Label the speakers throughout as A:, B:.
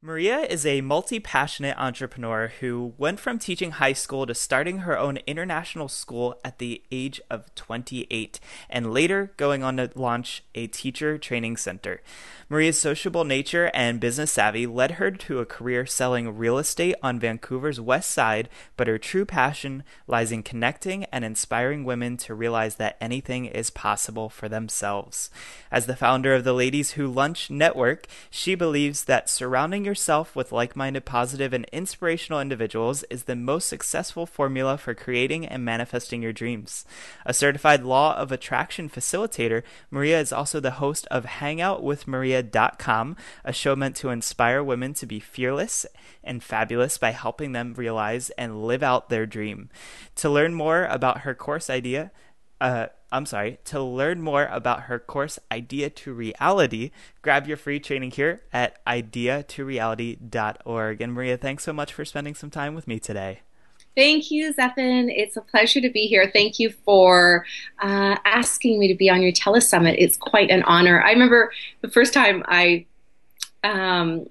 A: Maria is a multi passionate entrepreneur who went from teaching high school to starting her own international school at the age of 28, and later going on to launch a teacher training center. Maria's sociable nature and business savvy led her to a career selling real estate on Vancouver's west side, but her true passion lies in connecting and inspiring women to realize that anything is possible for themselves. As the founder of the Ladies Who Lunch Network, she believes that surrounding yourself with like minded, positive, and inspirational individuals is the most successful formula for creating and manifesting your dreams. A certified law of attraction facilitator, Maria is also the host of Hangout with a show meant to inspire women to be fearless and fabulous by helping them realize and live out their dream. To learn more about her course idea, uh, I'm sorry, to learn more about her course Idea to Reality, grab your free training here at ideatoreality.org. And Maria, thanks so much for spending some time with me today.
B: Thank you, Zephan. It's a pleasure to be here. Thank you for uh, asking me to be on your telesummit. It's quite an honor. I remember the first time I um,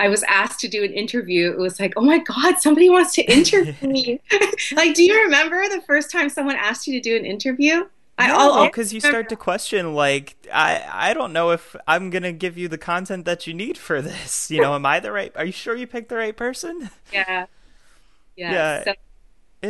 B: I was asked to do an interview. It was like, oh my God, somebody wants to interview me. like, do you remember the first time someone asked you to do an interview?
A: I because you start to question, like, I I don't know if I'm gonna give you the content that you need for this. You know, am I the right? Are you sure you picked the right person?
B: Yeah, yeah. yeah. So,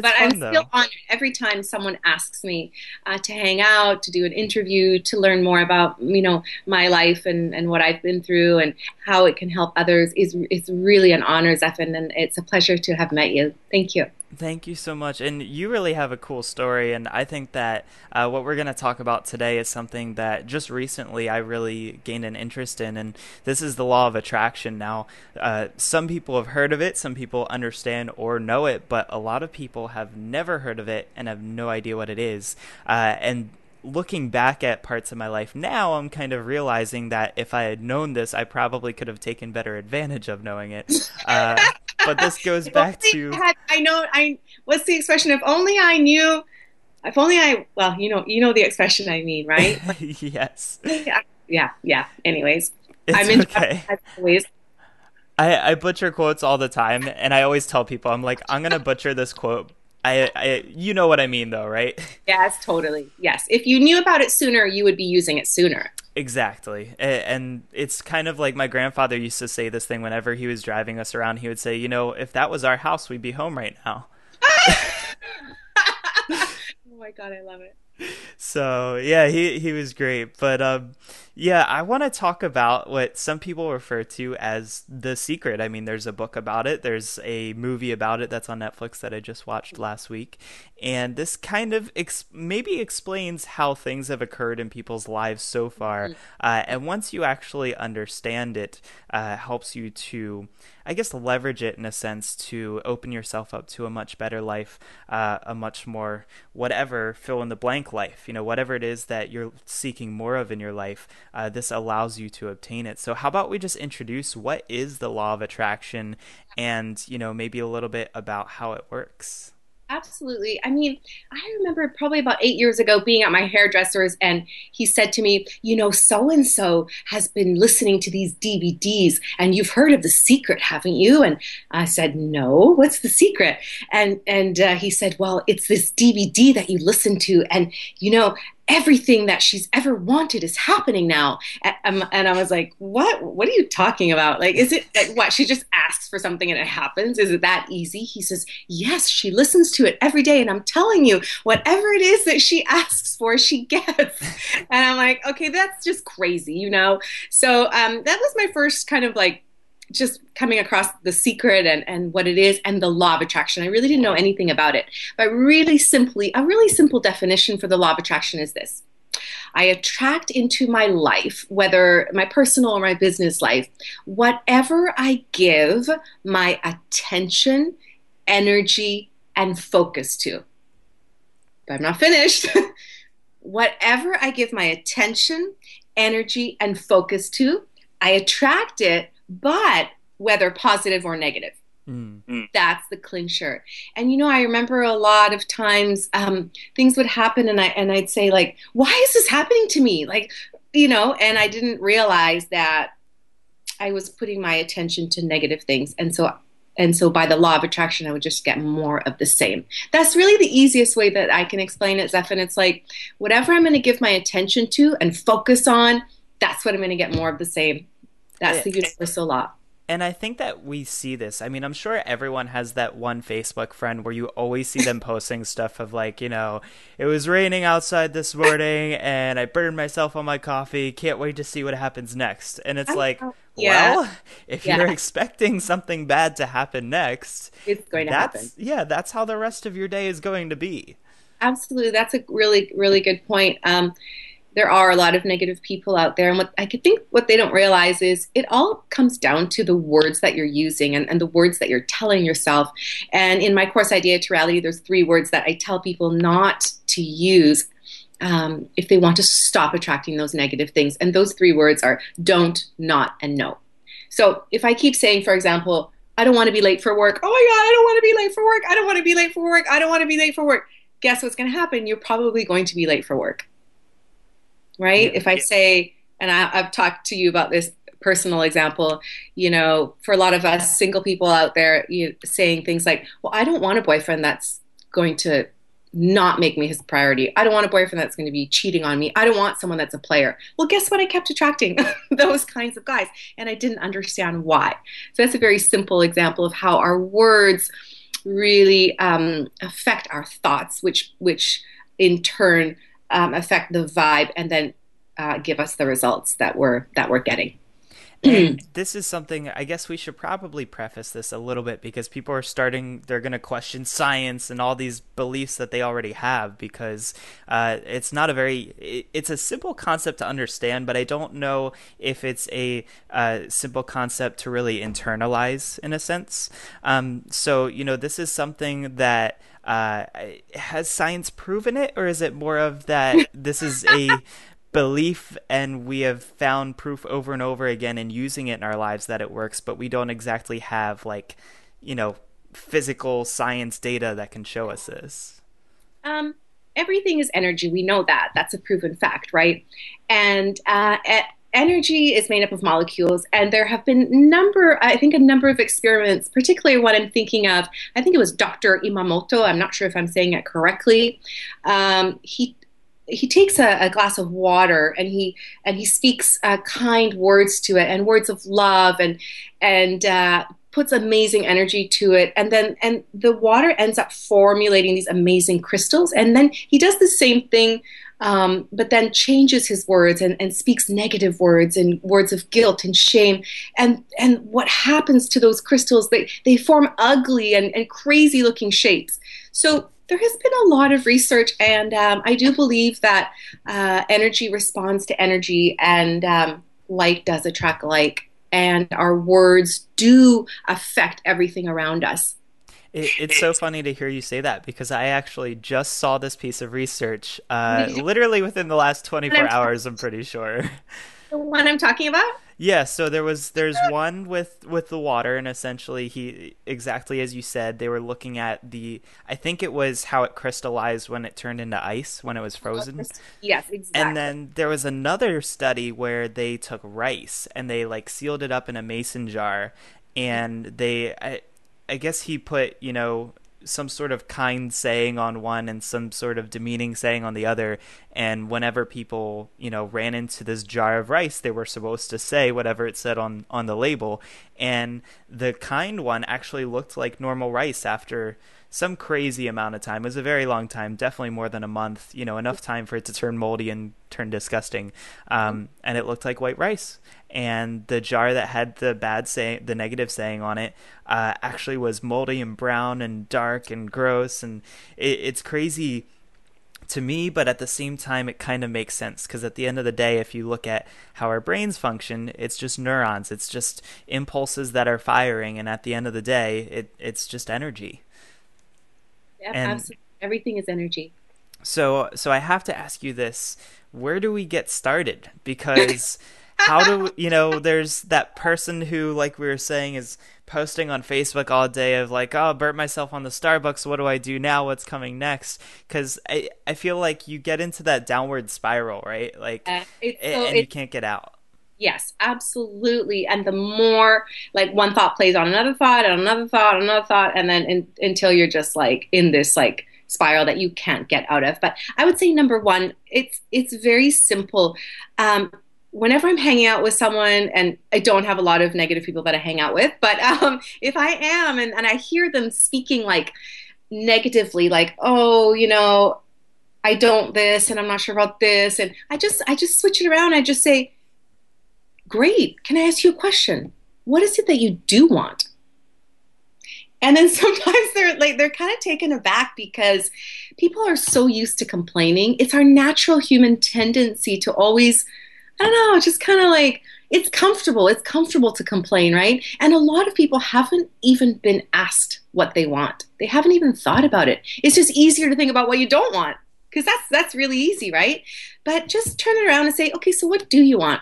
B: but fun, I'm still though. honored every time someone asks me uh, to hang out, to do an interview, to learn more about you know my life and, and what I've been through and how it can help others. is It's really an honor, Zephan, and it's a pleasure to have met you. Thank you.
A: Thank you so much. And you really have a cool story. And I think that uh, what we're going to talk about today is something that just recently I really gained an interest in. And this is the law of attraction. Now, uh, some people have heard of it, some people understand or know it, but a lot of people have never heard of it and have no idea what it is. Uh, and looking back at parts of my life now, I'm kind of realizing that if I had known this, I probably could have taken better advantage of knowing it. Uh, but this goes back to
B: I, had, I know I what's the expression? If only I knew. If only I well, you know, you know the expression I mean, right?
A: yes.
B: Yeah, yeah, yeah. Anyways,
A: it's I'm in okay. Always. I, I butcher quotes all the time, and I always tell people, I'm like, I'm gonna butcher this quote, I, I, you know what I mean, though, right?
B: Yes, totally. Yes, if you knew about it sooner, you would be using it sooner.
A: Exactly, and it's kind of like my grandfather used to say this thing whenever he was driving us around. He would say, "You know, if that was our house, we'd be home right now."
B: oh my god, I love it
A: so yeah, he he was great. But um, yeah, I want to talk about what some people refer to as the secret. I mean, there's a book about it. There's a movie about it that's on Netflix that I just watched last week, and this kind of ex- maybe explains how things have occurred in people's lives so far. Mm-hmm. Uh, and once you actually understand it, uh, helps you to I guess, leverage it in a sense to open yourself up to a much better life, uh, a much more whatever fill in the blank life. You know, whatever it is that you're seeking more of in your life, uh, this allows you to obtain it. So, how about we just introduce what is the law of attraction, and you know, maybe a little bit about how it works.
B: Absolutely. I mean, I remember probably about eight years ago being at my hairdresser's, and he said to me, You know, so and so has been listening to these DVDs, and you've heard of The Secret, haven't you? And I said, No, what's the secret? And, and uh, he said, Well, it's this DVD that you listen to, and, you know, everything that she's ever wanted is happening now. And, and, I was like, what? What are you talking about? Like, is it like what? She just asks for something and it happens? Is it that easy? He says, yes, she listens to it every day. And I'm telling you, whatever it is that she asks for, she gets. and I'm like, okay, that's just crazy, you know? So um, that was my first kind of like just coming across the secret and, and what it is and the law of attraction. I really didn't know anything about it. But really simply, a really simple definition for the law of attraction is this I attract into my life, whether my personal or my business life, whatever I give my attention, energy, and focus to. But I'm not finished. whatever I give my attention, energy, and focus to, I attract it but whether positive or negative. Mm. That's the clincher. And you know, I remember a lot of times um, things would happen, and I and I'd say like, "Why is this happening to me?" Like, you know, and I didn't realize that I was putting my attention to negative things. And so and so by the law of attraction, I would just get more of the same. That's really the easiest way that I can explain it, Zeph. And it's like whatever I'm going to give my attention to and focus on, that's what I'm going to get more of the same. That's the universal law
A: and I think that we see this. I mean, I'm sure everyone has that one Facebook friend where you always see them posting stuff of like, you know, it was raining outside this morning and I burned myself on my coffee. Can't wait to see what happens next. And it's like, yeah. well, if yeah. you're expecting something bad to happen next,
B: it's going to happen.
A: Yeah, that's how the rest of your day is going to be.
B: Absolutely. That's a really, really good point. Um, there are a lot of negative people out there. And what I think what they don't realize is it all comes down to the words that you're using and, and the words that you're telling yourself. And in my course, Idea to Reality, there's three words that I tell people not to use um, if they want to stop attracting those negative things. And those three words are don't, not, and no. So if I keep saying, for example, I don't want to be late for work. Oh my God, I don't want to be late for work. I don't want to be late for work. I don't want to be late for work. Guess what's going to happen? You're probably going to be late for work right? If I say, and I, I've talked to you about this personal example, you know, for a lot of us single people out there, you saying things like, "Well, I don't want a boyfriend that's going to not make me his priority. I don't want a boyfriend that's going to be cheating on me. I don't want someone that's a player." Well, guess what? I kept attracting those kinds of guys, and I didn't understand why. So that's a very simple example of how our words really um, affect our thoughts, which which in turn um, affect the vibe and then uh, give us the results that we're that we're getting.
A: this is something I guess we should probably preface this a little bit because people are starting, they're going to question science and all these beliefs that they already have because uh, it's not a very, it, it's a simple concept to understand, but I don't know if it's a uh, simple concept to really internalize in a sense. Um, so, you know, this is something that uh, has science proven it, or is it more of that this is a belief and we have found proof over and over again in using it in our lives that it works, but we don't exactly have like, you know, physical science data that can show us this?
B: Um, everything is energy. We know that. That's a proven fact, right? And uh, energy is made up of molecules and there have been number i think a number of experiments particularly what i'm thinking of i think it was dr imamoto i'm not sure if i'm saying it correctly. Um, he he takes a, a, glass of water and he and he speaks uh, kind words to it and words of love and and uh, puts amazing energy to it. And then and the water ends up formulating these amazing crystals and then he does the same thing um, but then changes his words and, and speaks negative words and words of guilt and shame. And, and what happens to those crystals? They, they form ugly and, and crazy looking shapes. So there has been a lot of research, and um, I do believe that uh, energy responds to energy, and um, does attract like, and our words do affect everything around us.
A: It, it's so funny to hear you say that because I actually just saw this piece of research uh, literally within the last 24 hours, I'm pretty sure.
B: The one I'm talking about?
A: Yeah, so there was there's one with with the water and essentially he exactly as you said they were looking at the I think it was how it crystallized when it turned into ice when it was frozen.
B: Yes, exactly.
A: And then there was another study where they took rice and they like sealed it up in a mason jar and they I, I guess he put, you know, some sort of kind saying on one and some sort of demeaning saying on the other. And whenever people, you know, ran into this jar of rice, they were supposed to say whatever it said on, on the label. And the kind one actually looked like normal rice after some crazy amount of time. It was a very long time, definitely more than a month. You know, enough time for it to turn moldy and turn disgusting. Um, and it looked like white rice. And the jar that had the bad say, the negative saying on it, uh, actually was moldy and brown and dark and gross. And it, it's crazy to me, but at the same time, it kind of makes sense because at the end of the day, if you look at how our brains function, it's just neurons, it's just impulses that are firing, and at the end of the day, it it's just energy.
B: Yeah, and absolutely. Everything is energy.
A: So, so I have to ask you this: Where do we get started? Because how do you know? There's that person who, like we were saying, is posting on Facebook all day of like, oh, burnt myself on the Starbucks. What do I do now? What's coming next? Because I, I feel like you get into that downward spiral, right? Like, uh, so and you can't get out.
B: Yes, absolutely. And the more like one thought plays on another thought and another thought, and another thought, and then in, until you're just like in this like spiral that you can't get out of. But I would say number one, it's it's very simple. Um, whenever I'm hanging out with someone, and I don't have a lot of negative people that I hang out with, but um, if I am and, and I hear them speaking like negatively, like, oh, you know, I don't this and I'm not sure about this, and I just I just switch it around. I just say, Great. Can I ask you a question? What is it that you do want? And then sometimes they're like they're kind of taken aback because people are so used to complaining. It's our natural human tendency to always, I don't know, just kind of like it's comfortable. It's comfortable to complain, right? And a lot of people haven't even been asked what they want. They haven't even thought about it. It's just easier to think about what you don't want because that's that's really easy, right? But just turn it around and say, okay, so what do you want?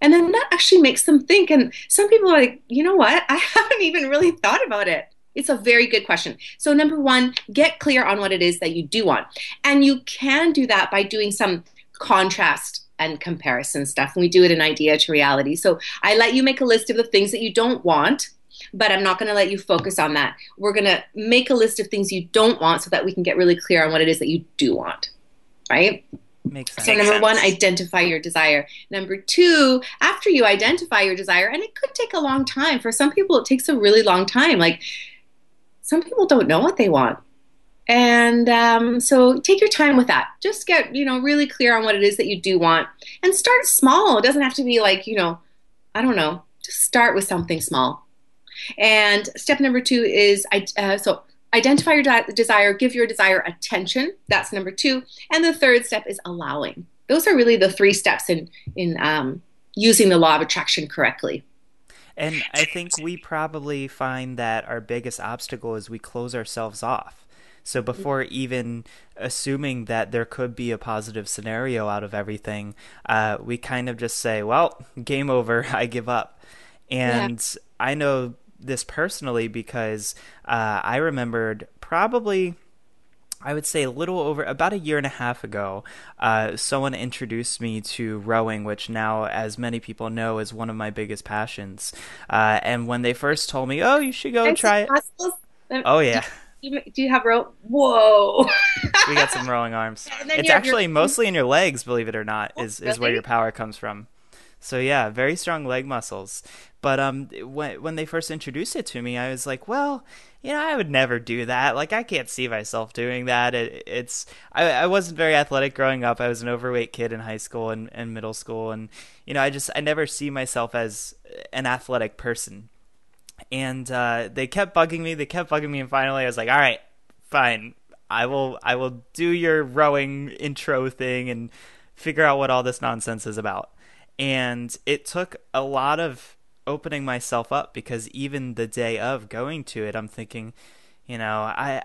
B: And then that actually makes them think. And some people are like, you know what? I haven't even really thought about it. It's a very good question. So, number one, get clear on what it is that you do want. And you can do that by doing some contrast and comparison stuff. And we do it in idea to reality. So, I let you make a list of the things that you don't want, but I'm not going to let you focus on that. We're going to make a list of things you don't want so that we can get really clear on what it is that you do want. Right?
A: Makes sense.
B: So, number
A: Makes
B: one, identify your desire. Number two, after you identify your desire, and it could take a long time. For some people, it takes a really long time. Like, some people don't know what they want. And um, so take your time with that. Just get, you know, really clear on what it is that you do want and start small. It doesn't have to be like, you know, I don't know, just start with something small. And step number two is uh, so identify your de- desire, give your desire attention. That's number two. And the third step is allowing. Those are really the three steps in in um, using the law of attraction correctly.
A: And I think we probably find that our biggest obstacle is we close ourselves off. So before even assuming that there could be a positive scenario out of everything, uh, we kind of just say, "Well, game over. I give up." And yeah. I know this personally because uh, I remembered probably. I would say a little over about a year and a half ago, uh, someone introduced me to rowing, which now, as many people know, is one of my biggest passions. Uh, and when they first told me, "Oh, you should go try it," oh yeah,
B: you, do you have row? Whoa!
A: we got some rowing arms. It's actually your... mostly in your legs, believe it or not, is is where your power comes from. So yeah, very strong leg muscles. But um, when when they first introduced it to me, I was like, well, you know, I would never do that. Like, I can't see myself doing that. It, it's I, I wasn't very athletic growing up. I was an overweight kid in high school and, and middle school, and you know, I just I never see myself as an athletic person. And uh, they kept bugging me. They kept bugging me, and finally, I was like, all right, fine. I will I will do your rowing intro thing and figure out what all this nonsense is about. And it took a lot of opening myself up because even the day of going to it, I'm thinking, you know, I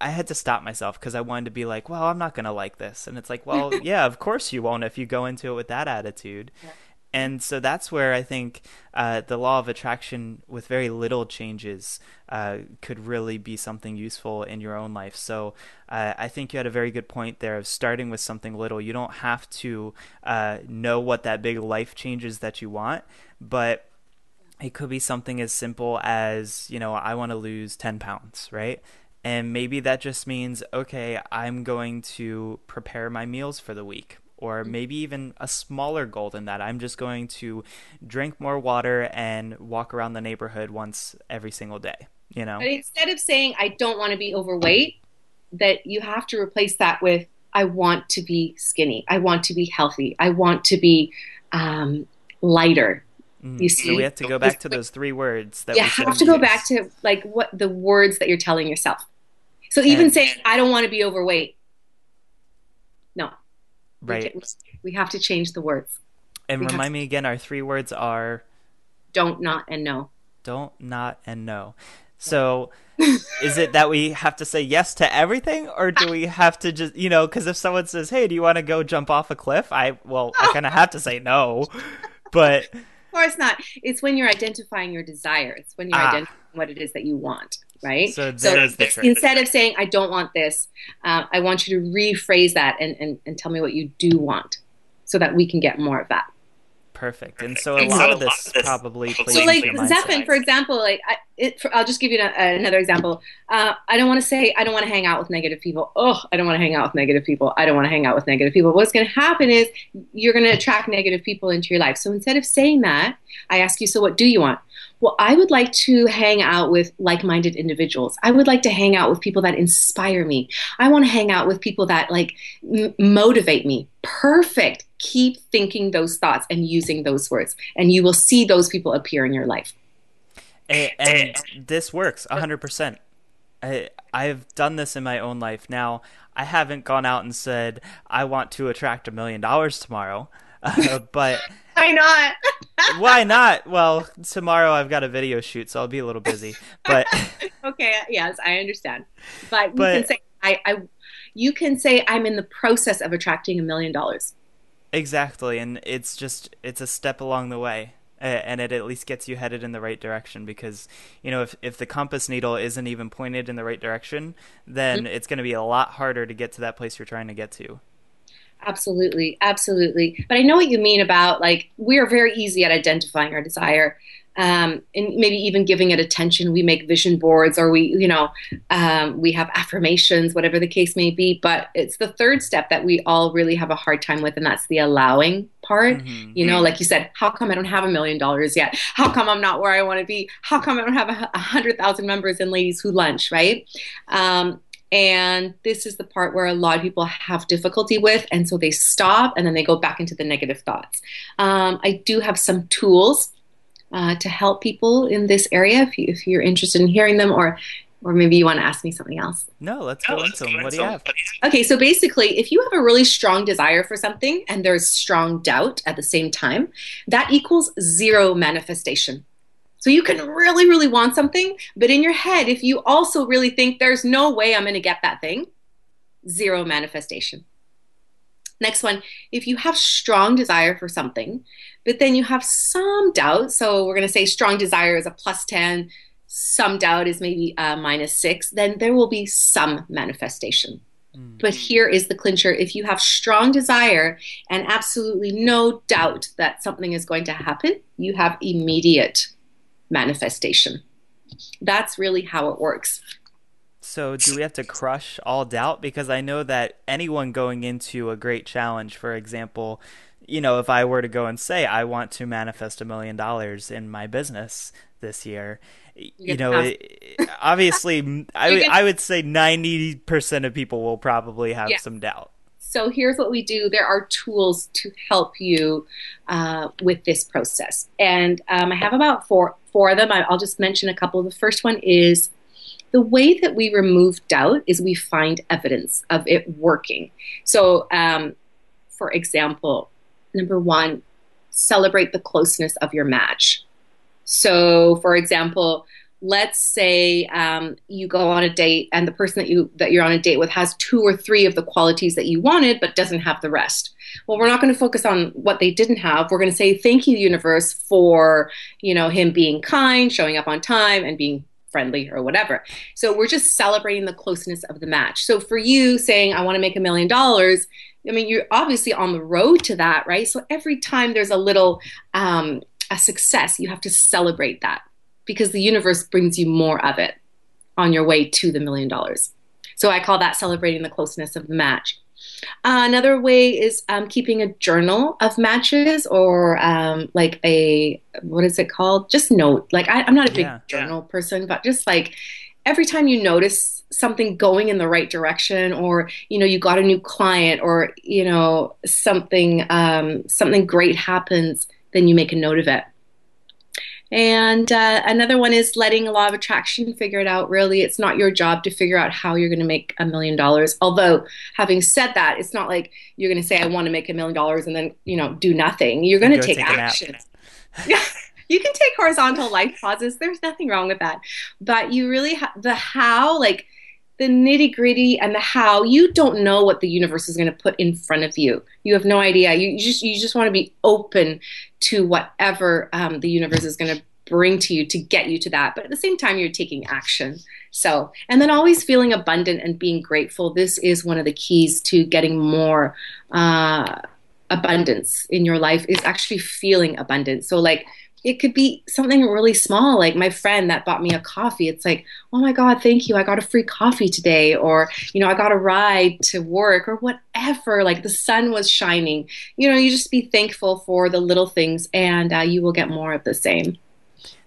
A: I had to stop myself because I wanted to be like, well, I'm not gonna like this, and it's like, well, yeah, of course you won't if you go into it with that attitude. Yeah. And so that's where I think uh, the law of attraction, with very little changes, uh, could really be something useful in your own life. So uh, I think you had a very good point there of starting with something little. You don't have to uh, know what that big life changes that you want, but it could be something as simple as, you know, I want to lose 10 pounds, right? And maybe that just means, okay, I'm going to prepare my meals for the week. Or mm-hmm. maybe even a smaller goal than that. I'm just going to drink more water and walk around the neighborhood once every single day, you know?
B: But instead of saying, I don't want to be overweight, that you have to replace that with, I want to be skinny. I want to be healthy. I want to be um, lighter
A: Mm. You see, so we have to go back to those three words.
B: That you have to go back to like what the words that you're telling yourself. So even and, saying "I don't want to be overweight,"
A: right?
B: We, we have to change the words.
A: And we remind me again, our three words are
B: don't, not, and no.
A: Don't, not, and no. So, is it that we have to say yes to everything, or do we have to just, you know, because if someone says, "Hey, do you want to go jump off a cliff?" I well, I kind of have to say no, but of
B: course not. It's when you're identifying your desire. It's when you're ah. identifying what it is that you want, right?
A: So, so
B: instead of saying, I don't want this, uh, I want you to rephrase that and, and, and tell me what you do want so that we can get more of that.
A: Perfect. And so a lot of this probably plays
B: so like
A: into your
B: Zephyr,
A: mindset.
B: for example, like I, it, for, I'll just give you a, another example. Uh, I don't want to say I don't want to hang out with negative people. Oh, I don't want to hang out with negative people. I don't want to hang out with negative people. What's going to happen is you're going to attract negative people into your life. So instead of saying that, I ask you, so what do you want? Well, I would like to hang out with like minded individuals. I would like to hang out with people that inspire me. I want to hang out with people that like m- motivate me. Perfect. Keep thinking those thoughts and using those words, and you will see those people appear in your life.
A: and, and this works 100% I, i've done this in my own life now i haven't gone out and said i want to attract a million dollars tomorrow uh, but
B: Why not?
A: why not well tomorrow i've got a video shoot so i'll be a little busy but
B: okay, yes, I understand. But you can say I, I you can say I'm in the process of attracting a million dollars.
A: exactly and it's just it's a step along the way and it at least gets you headed in the right direction because you know if, if the compass needle isn't even pointed in the right direction then mm-hmm. it's going to be a lot harder to get to that place you're trying to get to
B: Absolutely, absolutely. But I know what you mean about like we are very easy at identifying our desire, um, and maybe even giving it attention. We make vision boards, or we, you know, um, we have affirmations, whatever the case may be. But it's the third step that we all really have a hard time with, and that's the allowing part.
A: Mhm.
B: You know, like you said, how come I don't have a million dollars yet? How come I'm not where I want to be? How come I don't have a, a hundred thousand members in Ladies Who Lunch, right? Um, and this is the part where a lot of people have difficulty with, and so they stop and then they go back into the negative thoughts. Um, I do have some tools uh, to help people in this area if, you, if you're interested in hearing them, or or maybe you want to ask me something else.
A: no let's go into them what do you have
B: Okay, so basically, if you have a really strong desire for something and there's strong doubt at the same time, that equals zero manifestation. So you can really, really want something, but in your head, if you also really think there's no way I'm going to get that thing, zero manifestation. Next one, if you have strong desire for something, but then you have some doubt, so we're going to say strong desire is a plus 10, some doubt is maybe a minus 6, then there will be some manifestation.
A: Mm.
B: But here is the clincher. If you have strong desire and absolutely no doubt that something is going to happen, you have immediate manifestation. That's really how it works.
A: So, do we have to crush all doubt? Because I know that anyone going into a great challenge, for example, you know, if I were to go and say, I want to manifest a million dollars in my business this year, y- you know, it, obviously, I,
B: You
A: I would say 90% of people will probably have
B: Yeah.
A: some doubt.
B: So here's what we do there are tools to help you uh, with this process. And um, I have about four, four of them. I'll just mention a couple. The first one is the way that we remove doubt is we find evidence of it working. So, um, for example, number one, celebrate the closeness of your match. So, for example, let's say um, you go on a date and the person that you that you're on a date with has two or three of the qualities that you wanted but doesn't have the rest well we're not going to focus on what they didn't have we're going to say thank you universe for you know him being kind showing up on time and being friendly or whatever so we're just celebrating the closeness of the match so for you saying i want to make a million dollars i mean you're obviously on the road to that right so every time there's a little um, a success you have to celebrate that because the universe brings you more of it on your way to the million dollars. So I call that celebrating the closeness of the match. Uh, another way is um, keeping a journal of matches or um, like a, what is it called? Just note. Like, I, I'm not a big
A: Yeah.
B: journal person, but just like every time you notice something going in the right direction or you know you got a new client or you know something um, something great happens then you make a note of it and uh, another one is letting a law of attraction figure it out. Really, it's not your job to figure out how you're going to make a million dollars. Although, having said that, it's not like you're going to say, I want to make a million dollars and then, you know, do nothing. You're going to take,
A: take
B: action. Yeah, you can take horizontal life pauses. There's nothing wrong with that. But you really have the how, like the nitty gritty and the how. You don't know what the universe is going to put in front of you. You have no idea. You, you just you just want to be open to whatever um, the universe is going to bring to you to get you to that. But at the same time, you're taking action. So, and then always feeling abundant and being grateful. This is one of the keys to getting more. Uh, abundance in your life is actually feeling abundant. So, like, it could be something really small, like my friend that bought me a coffee. It's like, oh my God, thank you. I got a free coffee today. Or, you know, I got a ride to work or whatever. Like the sun was shining. You know, you just be thankful for the little things and uh, you will get more of the same.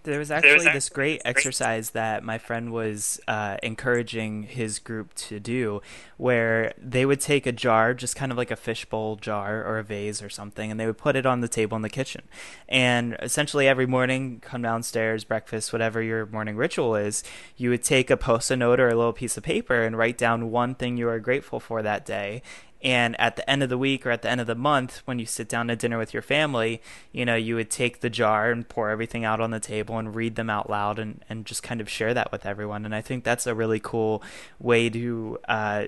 A: There was actually this great exercise that my friend was uh, encouraging his group to do, where they would take a jar, just kind of like a fishbowl jar or a vase or something, and they would put it on the table in the kitchen. And essentially, every morning, come downstairs, breakfast, whatever your morning ritual is, you would take a post it note or a little piece of paper and write down one thing you are grateful for that day and at the end of the week or at the end of the month, when you sit down to dinner with your family, you know, you would take the jar and pour everything out on the table and read them out loud and, and just kind of share that with everyone. And I think that's a really cool way to uh,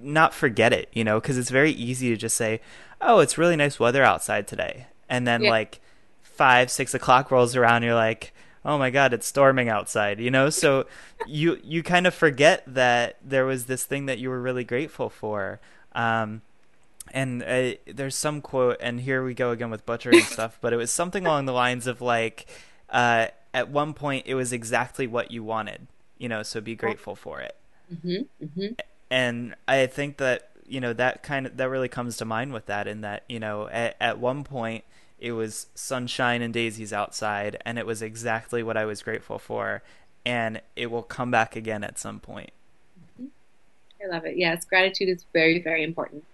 A: not forget it, you know, because it's very easy to just say, oh, it's really nice weather outside today. And then yeah. like five, six o'clock rolls around, you're like, oh my god it's storming outside you know so you you kind of forget that there was this thing that you were really grateful for um, and uh, there's some quote, and here we go again with butchering stuff, but it was something along the lines of like, uh, at one point it was exactly what you wanted, you know, so be grateful for it. Mm-hmm, mm-hmm. And I think that you know that kind of that really comes to mind with that, in that you know at, at one point it was sunshine and daisies outside, and it was exactly what I was grateful for, and it will come back again at some point.
B: I love it. Yes, gratitude is very, very important.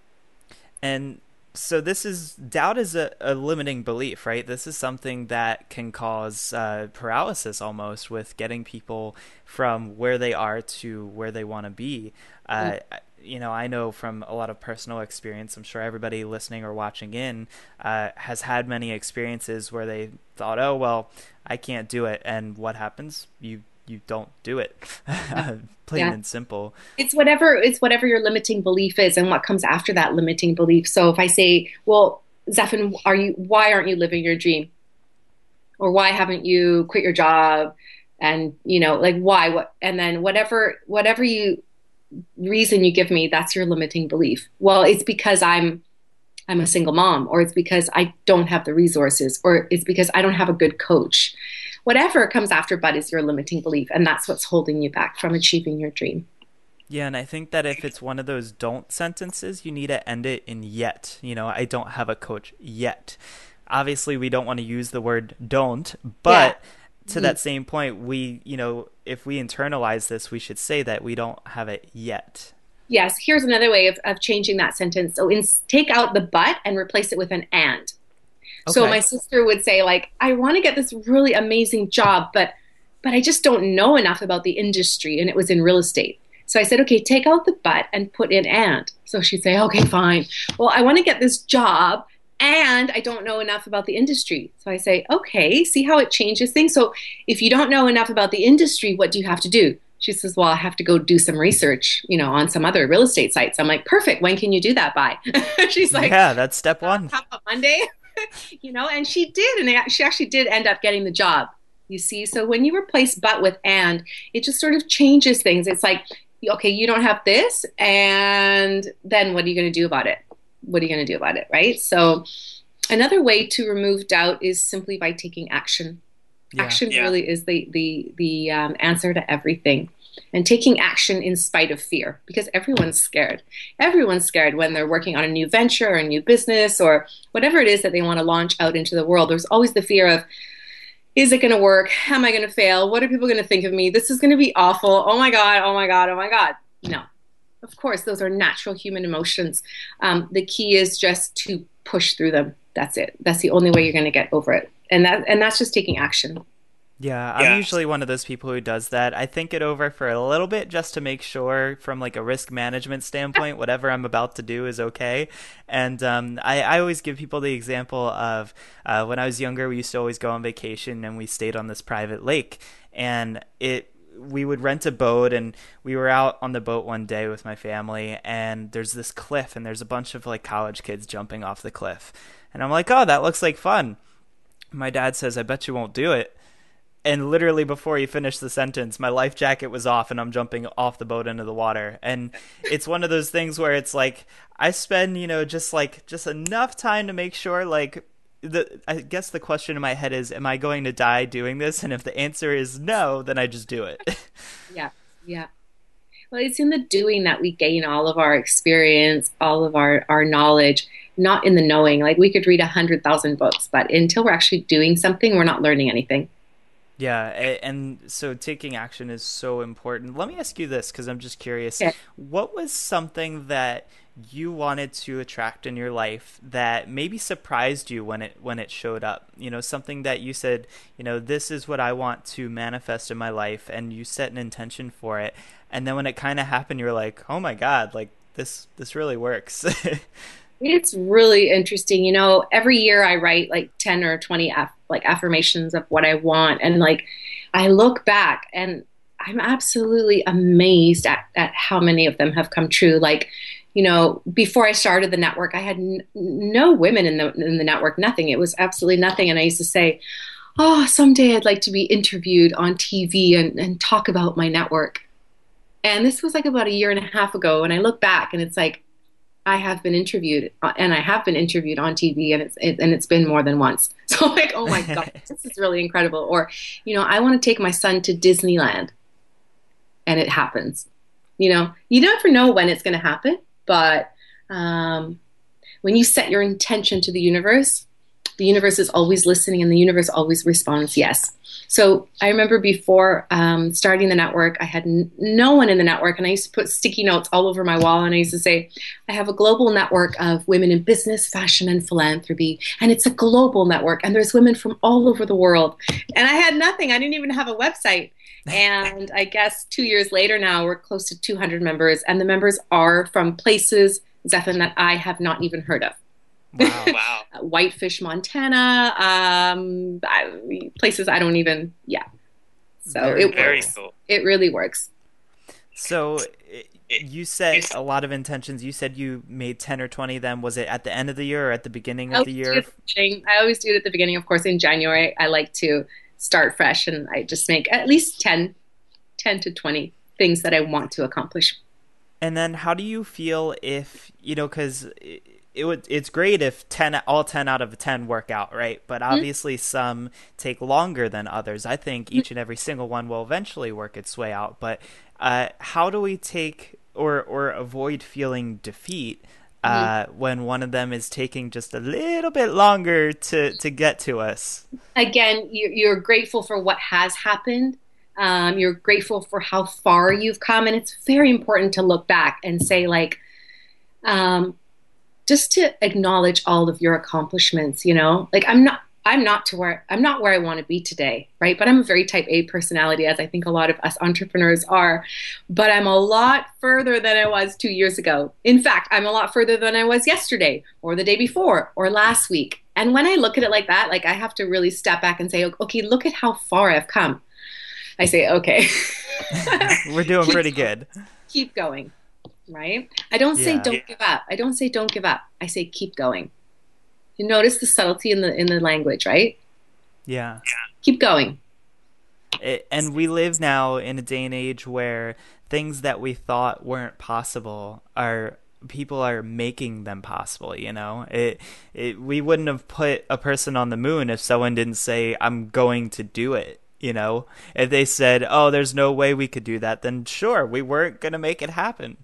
A: And so this is doubt is a, a limiting belief, right? This is something that can cause uh, paralysis almost with getting people from where they are to where they want to be. Uh, mm. You know, I know from a lot of personal experience. I'm sure everybody listening or watching in uh, has had many experiences where they thought, "Oh, well, I can't do it," and what happens? You you don't do it. Plain yeah. and simple.
B: It's whatever it's whatever your limiting belief is and what comes after that limiting belief. So if i say well Zephan are you why aren't you living your dream? Or why haven't you quit your job? And you know like why? What and then whatever whatever you reason you give me that's your limiting belief. Well it's because i'm i'm a single mom or it's because i don't have the resources or it's because i don't have a good coach whatever comes after but is your limiting belief and that's what's holding you back from achieving your dream
A: yeah, and I think that if it's one of those don't sentences, you need to end it in yet. You know, I don't have a coach yet. Obviously, we don't want to use the word don't, but yeah. to that mm. same point, we, you know, if we internalize this, we should say that we don't have it yet.
B: Yes, here's another way of, of changing that sentence. So in, take out the but and replace it with an and. Okay. So my sister would say like, I want to get this really amazing job, but but I just don't know enough about the industry and it was in real estate. So I said, okay, take out the but and put in and. So she'd say, okay, fine. Well, I want to get this job and I don't know enough about the industry. So I say, okay, see how it changes things. So if you don't know enough about the industry, what do you have to do? She says, well, I have to go do some research, you know, on some other real estate sites. I'm like, perfect. When can you do that by? She's like,
A: yeah, that's step one.
B: Monday. you know, and she did, and she actually did end up getting the job. You see, so when you replace but with and, it just sort of changes things. It's like, okay, you don't have this, and then what are you going to do about it? What are you going to do about it, right? So, another way to remove doubt is simply by taking action. Yeah. Action yeah. really is the the the um, answer to everything and taking action in spite of fear because everyone's scared. Everyone's scared when they're working on a new venture or a new business or whatever it is that they want to launch out into the world. There's always the fear of, is it going to work? Am I going to fail? What are people going to think of me? This is going to be awful. Oh my God, oh my God, oh my God. No. Of course, those are natural human emotions. Um, the key is just to push through them. That's it. That's the only way you're going to get over it. And that and that's just taking action.
A: Yeah, I'm yeah. usually one of those people who does that. I think it over for a little bit just to make sure, from like a risk management standpoint, whatever I'm about to do is okay. And um, I, I always give people the example of uh, when I was younger, we used to always go on vacation and we stayed on this private lake, and it we would rent a boat and we were out on the boat one day with my family and there's this cliff and there's a bunch of like college kids jumping off the cliff and i'm like oh that looks like fun my dad says i bet you won't do it and literally before you finish the sentence, my life jacket was off and I'm jumping off the boat into the water. And it's one of those things where it's like I spend, you know, just like just enough time to make sure like the I guess the question in my head is am I going to die doing this? And if the answer is no, then I just do it.
B: yeah. Yeah. Well, it's in the doing that we gain all of our experience, all of our, our knowledge, not in the knowing. Like we could read a hundred thousand books, but until we're actually doing something, we're not learning anything.
A: Yeah, and so taking action is so important. Let me ask you this because I'm just curious. What was something that you wanted to attract in your life that maybe surprised you when it when it showed up? You know, something that you said, you know, this is what I want to manifest in my life and you set an intention for it. And then when it kind of happened, you're like, "Oh my god, like this this really works."
B: It's really interesting. You know, every year I write like 10 or 20 aff- like affirmations of what I want. And like, I look back and I'm absolutely amazed at, at how many of them have come true. Like, you know, before I started the network, I had n- no women in the in the network, nothing. It was absolutely nothing. And I used to say, "Oh, someday I'd like to be interviewed on TV and, and talk about my network." And this was like about a year and a half ago. And I look back, and it's like I have been interviewed, uh, and I have been interviewed on TV, and it's it, and it's been more than once. So I'm like, oh my god, this is really incredible. Or, you know, I want to take my son to Disneyland, and it happens. You know, you never know when it's going to happen, but um, when you set your intention to the universe, the universe is always listening, and the universe always responds yes. So I remember before um, starting the network, I had n- no one in the network, and I used to put sticky notes all over my wall, and I used to say, I have a global network of women in business, fashion, and philanthropy, and it's a global network, and there's women from all over the world. And I had nothing, I didn't even have a website. And I guess two years later now, we're close to 200 members, and the members are from places, Zephan, that I have not even heard of. Wow. wow. Whitefish, Montana, um, places I don't even, yeah. So very, it very works. Cool. It really works.
A: So you said a lot of intentions. You said you made 10 or 20 of them. Was it at the end of the year or at the beginning of the year?
B: I always do it at the beginning. Of course, in January, I like to start fresh and I just make at least 10, 10 to 20 things that I want to accomplish.
A: And then how do you feel if, you know, because it would it's great if 10 all 10 out of 10 work out right but mm-hmm. obviously mm-hmm. some take longer than others i think each and every single one will eventually work its way out but uh, how do we take or or avoid feeling defeat uh, mm-hmm. when one of them is taking just a little bit longer to to get to us
B: again you're grateful for what has happened um, you're grateful for how far you've come and it's very important to look back and say like um, just to acknowledge all of your accomplishments, you know? Like I'm not I'm not to where I'm not where I want to be today, right? But I'm a very type A personality, as I think a lot of us entrepreneurs are. But I'm a lot further than I was two years ago. In fact, I'm a lot further than I was yesterday, or the day before, or last week. And when I look at it like that, like I have to really step back and say, okay, look at how far I've come. I say, okay,
A: we're doing pretty good.
B: Keep going right? I don't say yeah. don't give up. I don't say don't give up. I say keep going. You notice the subtlety in the in the language, right?
A: Yeah.
B: Keep going.
A: It, and we live now in a day and age where things that we thought weren't possible are people are making them possible you know it, it we wouldn't have put a person on the moon if someone didn't say i'm going to do it you know if they said oh there's no way we could do that then sure we weren't going to make it happen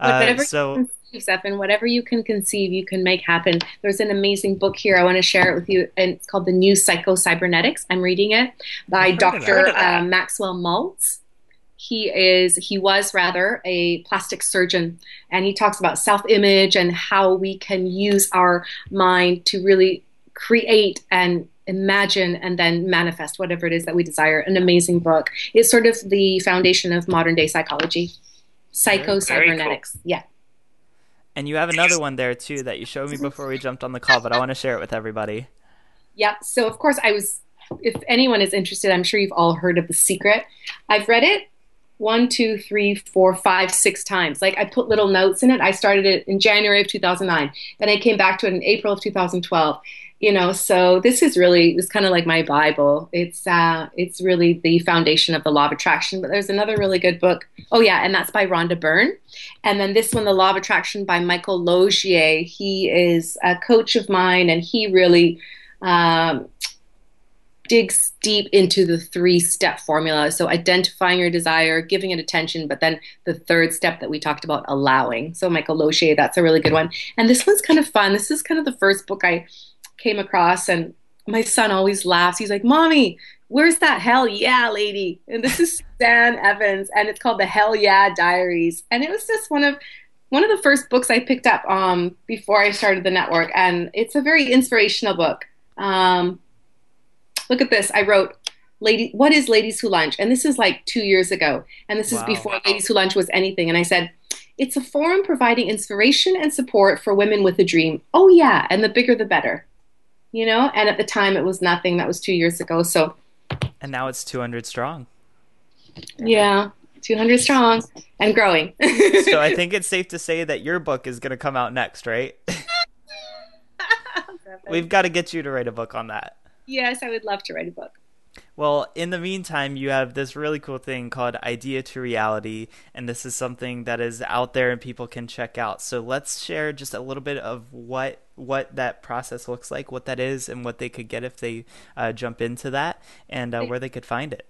B: whatever uh, so you conceive, and whatever you can conceive, you can make happen. There's an amazing book here. I want to share it with you, and it's called The New Psycho Cybernetics. I'm reading it by Dr. Uh, Maxwell Maltz. He is he was rather a plastic surgeon, and he talks about self-image and how we can use our mind to really create and imagine and then manifest whatever it is that we desire. An amazing book. It's sort of the foundation of modern day psychology. Psycho Cybernetics. Cool. Yeah.
A: And you have another one there too that you showed me before we jumped on the call, but I want to share it with everybody.
B: Yep. So of course I was if anyone is interested, I'm sure you've all heard of The Secret. I've read it one, two, three, four, five, six times. Like I put little notes in it. I started it in January of 2009. Then I came back to it in April of 2012. You know, so this is really it's kind of like my Bible. It's uh it's really the foundation of the law of attraction. But there's another really good book. Oh yeah, and that's by Rhonda Byrne. And then this one, The Law of Attraction by Michael Losier. He is a coach of mine and he really um digs deep into the three step formula. So, identifying your desire, giving it attention, but then the third step that we talked about, allowing. So, Michael Losier, that's a really good one. And this one's kind of fun. This is kind of the first book I came across, and my son always laughs. He's like, Mommy, where's that hell yeah lady? And this is Dan Evans, and it's called The Hell Yeah Diaries. And it was just one of one of the first books I picked up um, before I started the network, and it's a very inspirational book. Um, Look at this. I wrote, "Lady, what is Ladies Who Lunch?" And this is like two years ago, and this wow. is before Ladies Who Lunch was anything. And I said, "It's a forum providing inspiration and support for women with a dream." Oh yeah, and the bigger the better, you know. And at the time, it was nothing. That was two years ago. So,
A: and now it's 200 strong.
B: Yeah. 200 strong and growing.
A: so I think it's safe to say that your book is going to come out next, right? We've got to get you to write a book on that.
B: Yes, I would love to write a book.
A: Well, in the meantime, you have this really cool thing called Idea to Reality, and this is something that is out there and people can check out. So let's share just a little bit of what what that process looks like, what that is, and what they could get if they uh, jump into that, and uh, where they could find it.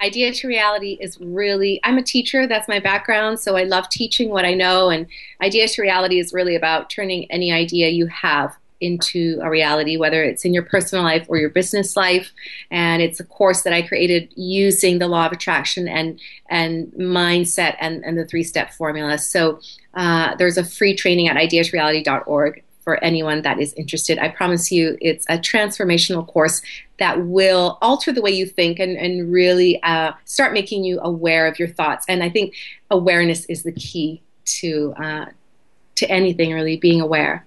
B: Idea to Reality is really, I'm a teacher, that's my background, so I love teaching what I know. And Idea to Reality is really about turning any idea you have into a reality, whether it's in your personal life or your business life. And it's a course that I created using the law of attraction and and mindset and, and the three step formula. So uh, there's a free training at ideatoreality.org for anyone that is interested. I promise you, it's a transformational course that will alter the way you think and, and really uh, start making you aware of your thoughts. And I think awareness is the key to uh, to anything really being aware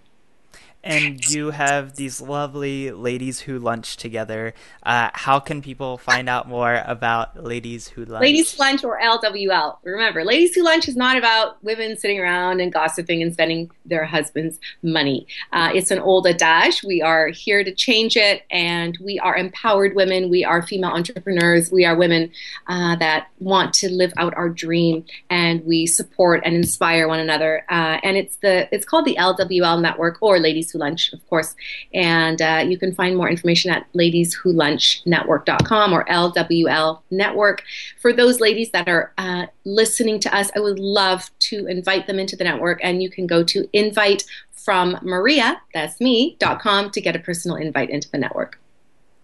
A: and you have these lovely ladies who lunch together. Uh, how can people find out more about Ladies Who Lunch?
B: Ladies Who Lunch or LWL. Remember, Ladies Who Lunch is not about women sitting around and gossiping and spending their husband's money. Uh, it's an old adage. We are here to change it, and we are empowered women. We are female entrepreneurs. We are women uh, that want to live out our dream, and we support and inspire one another. Uh, and it's the it's called the LWL Network or Ladies Who Lunch, of course. And uh, you can find more information at ladieswholunchnetwork.com or LWL Network. For those ladies that are uh, listening to us, I would love to invite them into the network. And you can go to invite from Maria, that's me.com to get a personal invite into the network.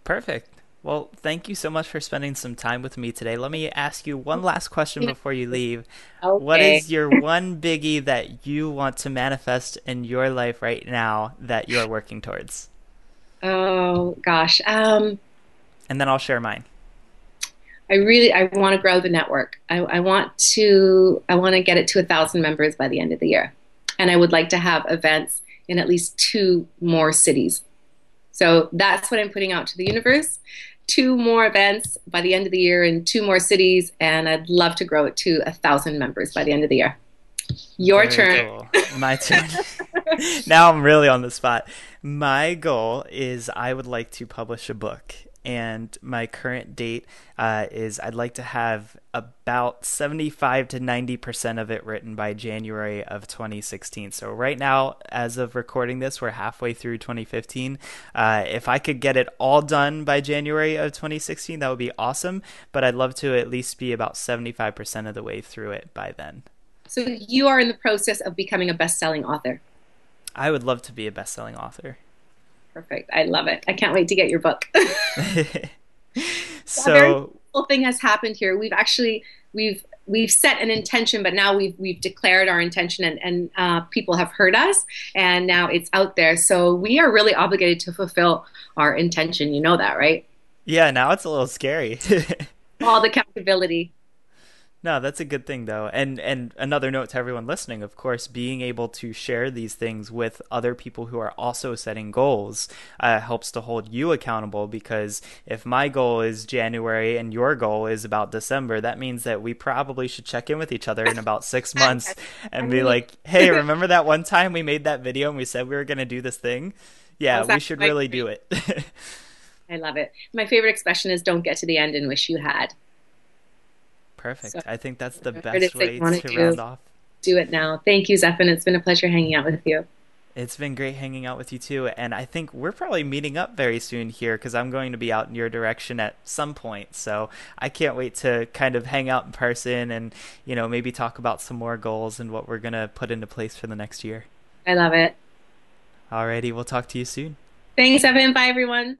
A: Perfect. Well, thank you so much for spending some time with me today. Let me ask you one last question before you leave. Okay. What is your one biggie that you want to manifest in your life right now that you are working towards?
B: Oh gosh. Um,
A: and then I'll share mine.
B: I really I want to grow the network. I, I want to I want to get it to a thousand members by the end of the year, and I would like to have events in at least two more cities. So that's what I'm putting out to the universe two more events by the end of the year in two more cities, and I'd love to grow it to a thousand members by the end of the year. Your Very turn.
A: Cool. My turn. now I'm really on the spot. My goal is I would like to publish a book and my current date uh, is I'd like to have about 75 to 90 percent of it written by January of 2016. So right now, as of recording this, we're halfway through 2015. Uh, if I could get it all done by January of 2016, that would be awesome. But I'd love to at least be about 75 percent of the way through it by then.
B: So you are in the process of becoming a best-selling author.
A: I would love to be a best-selling author.
B: Perfect. I love it. I can't wait to get your book.
A: so, a very
B: cool thing has happened here. We've actually we've we've set an intention, but now we've we've declared our intention, and and uh, people have heard us, and now it's out there. So we are really obligated to fulfill our intention. You know that, right?
A: Yeah. Now it's a little scary.
B: All the accountability.
A: No, that's a good thing though. And and another note to everyone listening, of course, being able to share these things with other people who are also setting goals uh, helps to hold you accountable because if my goal is January and your goal is about December, that means that we probably should check in with each other in about 6 months and be like, "Hey, remember that one time we made that video and we said we were going to do this thing?" yeah, we should really do it.
B: I love it. My favorite expression is "Don't get to the end and wish you had."
A: Perfect. So, I think that's the best way to do, round off.
B: Do it now. Thank you, Zephan. It's been a pleasure hanging out with you.
A: It's been great hanging out with you too, and I think we're probably meeting up very soon here because I'm going to be out in your direction at some point. So I can't wait to kind of hang out in person and you know maybe talk about some more goals and what we're gonna put into place for the next year.
B: I love it.
A: Alrighty, we'll talk to you soon.
B: Thanks, Evan. Bye, everyone.